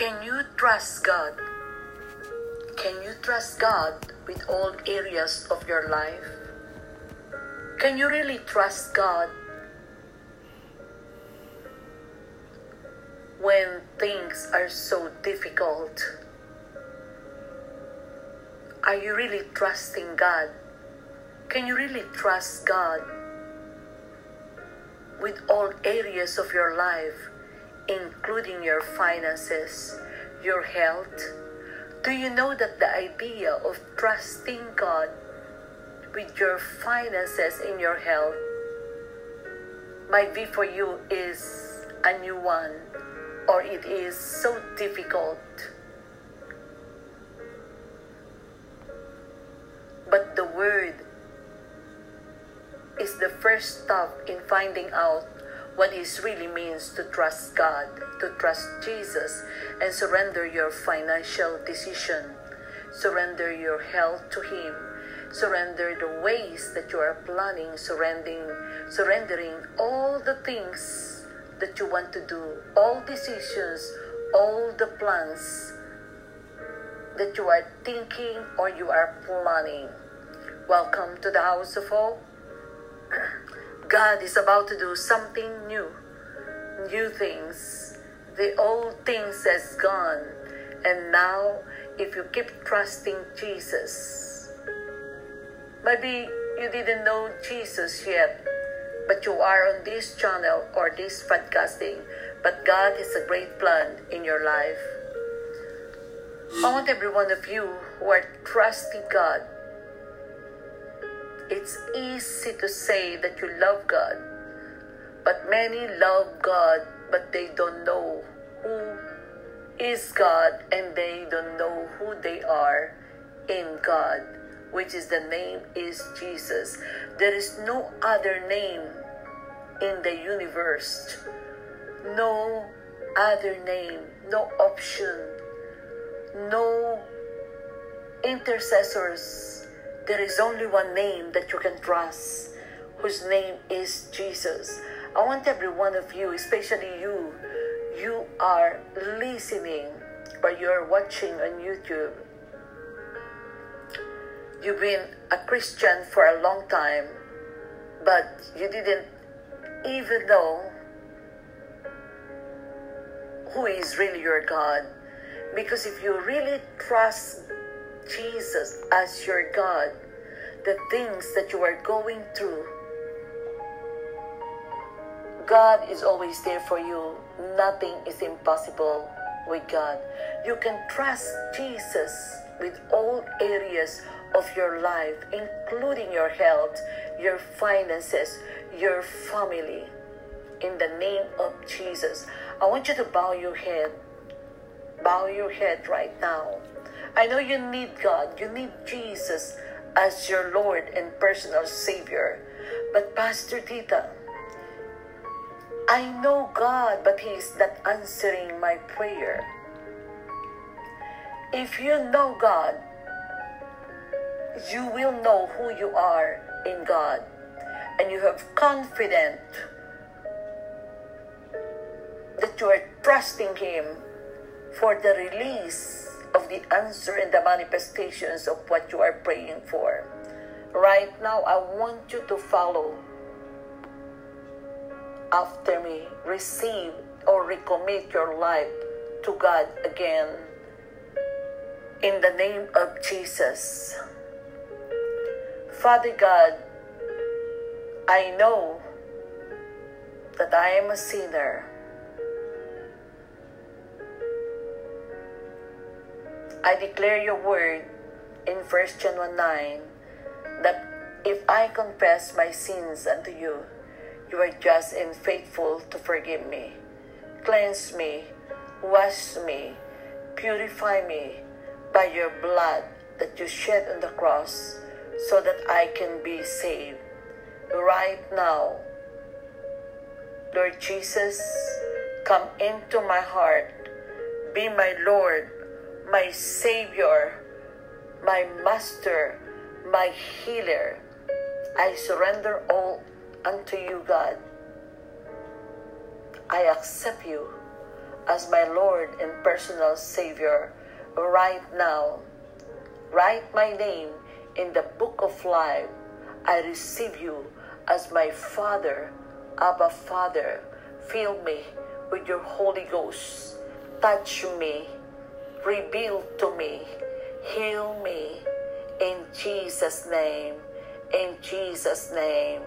Can you trust God? Can you trust God with all areas of your life? Can you really trust God when things are so difficult? Are you really trusting God? Can you really trust God with all areas of your life, including your finances, your health? Do you know that the idea of trusting God with your finances and your health might be for you is a new one or it is so difficult? But the Word is the first step in finding out what it really means to trust God, to trust Jesus, and surrender your financial decision, surrender your health to Him, surrender the ways that you are planning, surrendering, surrendering all the things that you want to do, all decisions, all the plans that you are thinking or you are planning. Welcome to the house of hope. God is about to do something new, new things. The old things has gone, and now if you keep trusting Jesus, maybe you didn't know Jesus yet, but you are on this channel or this podcasting, but God has a great plan in your life. I want every one of you who are trusting God it's easy to say that you love God, but many love God, but they don't know who is God and they don't know who they are in God, which is the name is Jesus. There is no other name in the universe, no other name, no option, no intercessors there is only one name that you can trust, whose name is Jesus. I want every one of you, especially you, you are listening or you're watching on YouTube. You've been a Christian for a long time, but you didn't even know who is really your God. Because if you really trust Jesus as your God, the things that you are going through, God is always there for you. Nothing is impossible with God. You can trust Jesus with all areas of your life, including your health, your finances, your family. In the name of Jesus, I want you to bow your head. Bow your head right now. I know you need God, you need Jesus as your Lord and personal Savior. But Pastor Tita, I know God, but He is not answering my prayer. If you know God, you will know who you are in God, and you have confidence that you are trusting Him for the release of the answer and the manifestations of what you are praying for. Right now, I want you to follow after me. Receive or recommit your life to God again. In the name of Jesus. Father God, I know that I am a sinner I declare your word in 1 John 1 9 that if I confess my sins unto you, you are just and faithful to forgive me, cleanse me, wash me, purify me by your blood that you shed on the cross so that I can be saved. Right now, Lord Jesus, come into my heart, be my Lord my Savior, my Master, my Healer. I surrender all unto you, God. I accept you as my Lord and personal Savior right now. Write my name in the book of life. I receive you as my Father, Abba Father. Fill me with your Holy Ghost. Touch me, reveal to me, heal me. In Jesus' name, in Jesus' name.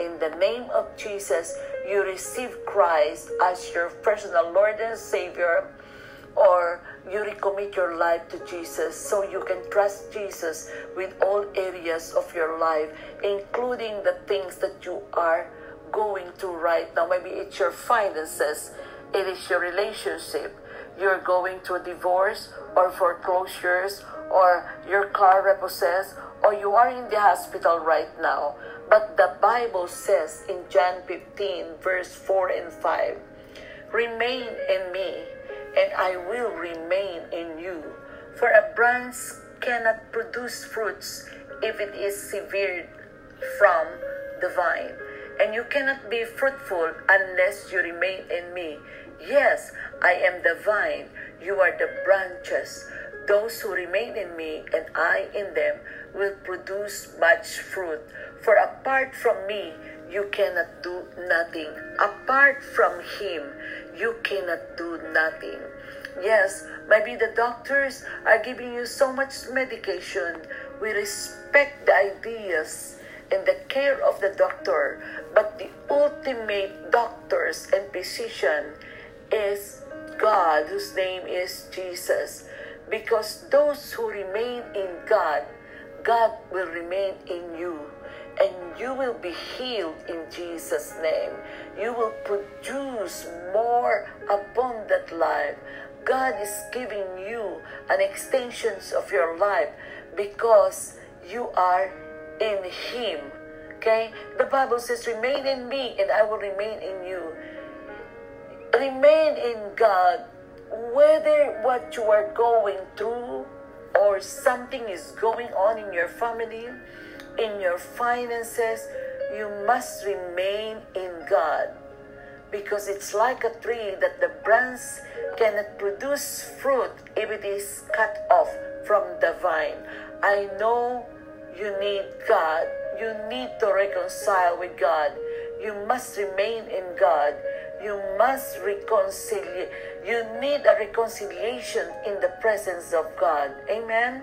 In the name of Jesus, you receive Christ as your personal Lord and Savior, or you recommit your life to Jesus so you can trust Jesus with all areas of your life, including the things that you are going through right now. Maybe it's your finances, it is your relationship, you're going through divorce or foreclosures, or your car repossessed, or you are in the hospital right now. But the Bible says in John 15, verse 4 and 5, Remain in me, and I will remain in you. For a branch cannot produce fruits if it is severed from the vine. And you cannot be fruitful unless you remain in me. Yes, I am the vine, you are the branches. Those who remain in me and I in them will produce much fruit. For apart from me, you cannot do nothing. Apart from Him, you cannot do nothing. Yes, maybe the doctors are giving you so much medication. We respect the ideas and the care of the doctor, but the ultimate doctors and physician is God, whose name is Jesus. Because those who remain in God, God will remain in you. And you will be healed in Jesus' name. You will produce more abundant life. God is giving you an extension of your life because you are in Him. Okay? The Bible says, Remain in me, and I will remain in you. Remain in God, whether what you are going through or something is going on in your family, in your finances, you must remain in God. Because it's like a tree that the branch cannot produce fruit if it is cut off from the vine. I know you need God. You need to reconcile with God. You must remain in God. You must reconcile. You need a reconciliation in the presence of God. Amen.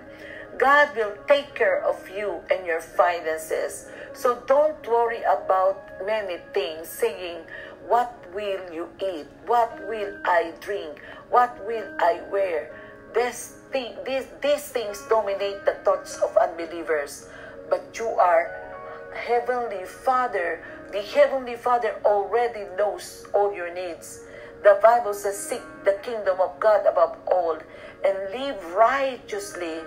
God will take care of you and your finances. So don't worry about many things, saying, What will you eat? What will I drink? What will I wear? This thing, these, these things dominate the thoughts of unbelievers. But you are Heavenly Father. The Heavenly Father already knows all your needs. The Bible says, Seek the kingdom of God above all and live righteously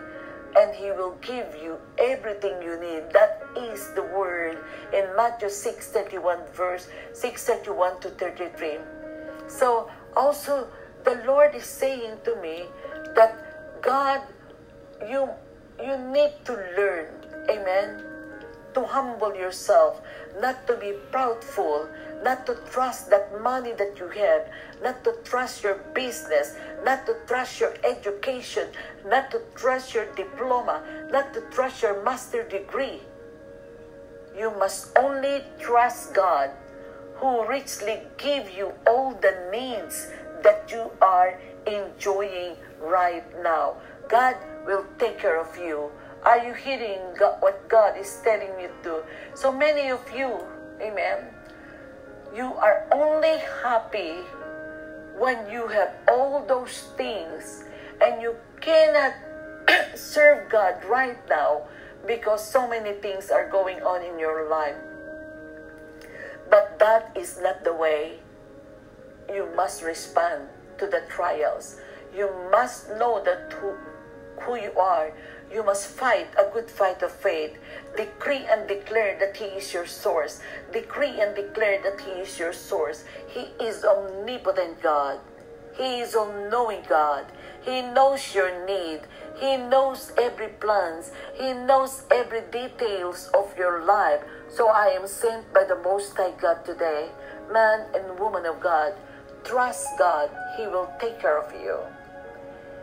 and he will give you everything you need. That is the word in Matthew 6 31 verse 6 31 to 33. So also the Lord is saying to me that God you you need to learn, amen, to humble yourself, not to be proudful, not to trust that money that you have, not to trust your business, not to trust your education, not to trust your diploma, not to trust your master degree. You must only trust God who richly give you all the needs that you are enjoying right now. God will take care of you. Are you hearing God, what God is telling you to? So many of you, amen, you are only happy when you have all those things and you cannot serve God right now because so many things are going on in your life. But that is not the way you must respond to the trials. You must know that who, who you are. You must fight a good fight of faith. Decree and declare that He is your source. Decree and declare that He is your source. He is omnipotent God. He is all-knowing God. He knows your need. He knows every plans. He knows every details of your life. So I am sent by the Most High God today, man and woman of God, trust God, He will take care of you.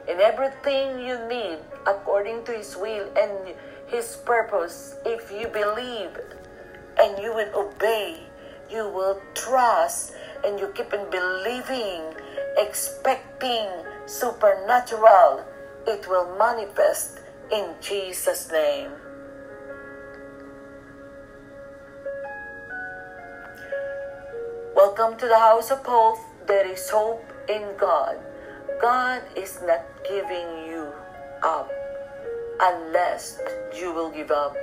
In everything you need, according to His will and His purpose, if you believe and you will obey, you will trust and you keep on believing, expecting supernatural, it will manifest in Jesus' name. Welcome to the house of hope. There is hope in God. God is not giving you up unless you will give up.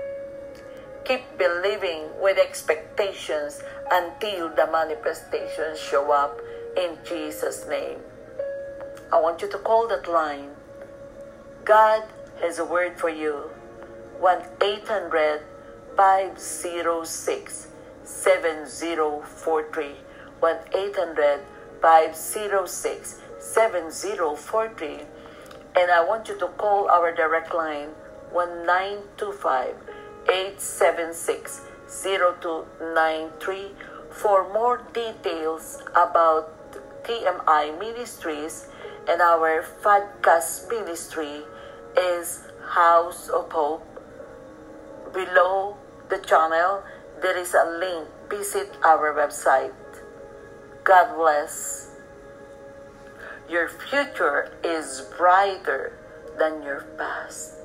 Keep believing with expectations until the manifestations show up in Jesus' name. I want you to call that line. God has a word for you. 1 800 506 7043. 1 800 506 7043. And I want you to call our direct line 1925 876 0293 for more details about TMI Ministries and our podcast ministry is House of Hope. Below the channel, there is a link. Visit our website. God bless. Your future is brighter than your past.